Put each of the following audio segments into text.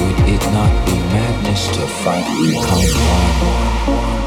Would it not be madness to fight? Come We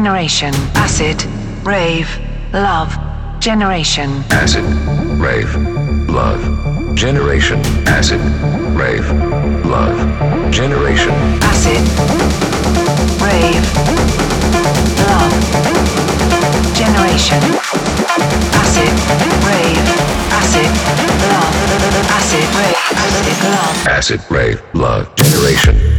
generation. Acid, rave, love, generation. Acid, rave, love, generation. Acid, rave, love, generation. Acid, rave, love, generation. Acid, rave, acid, love, acid, rave, acid, love. Acid, rave, love, generation.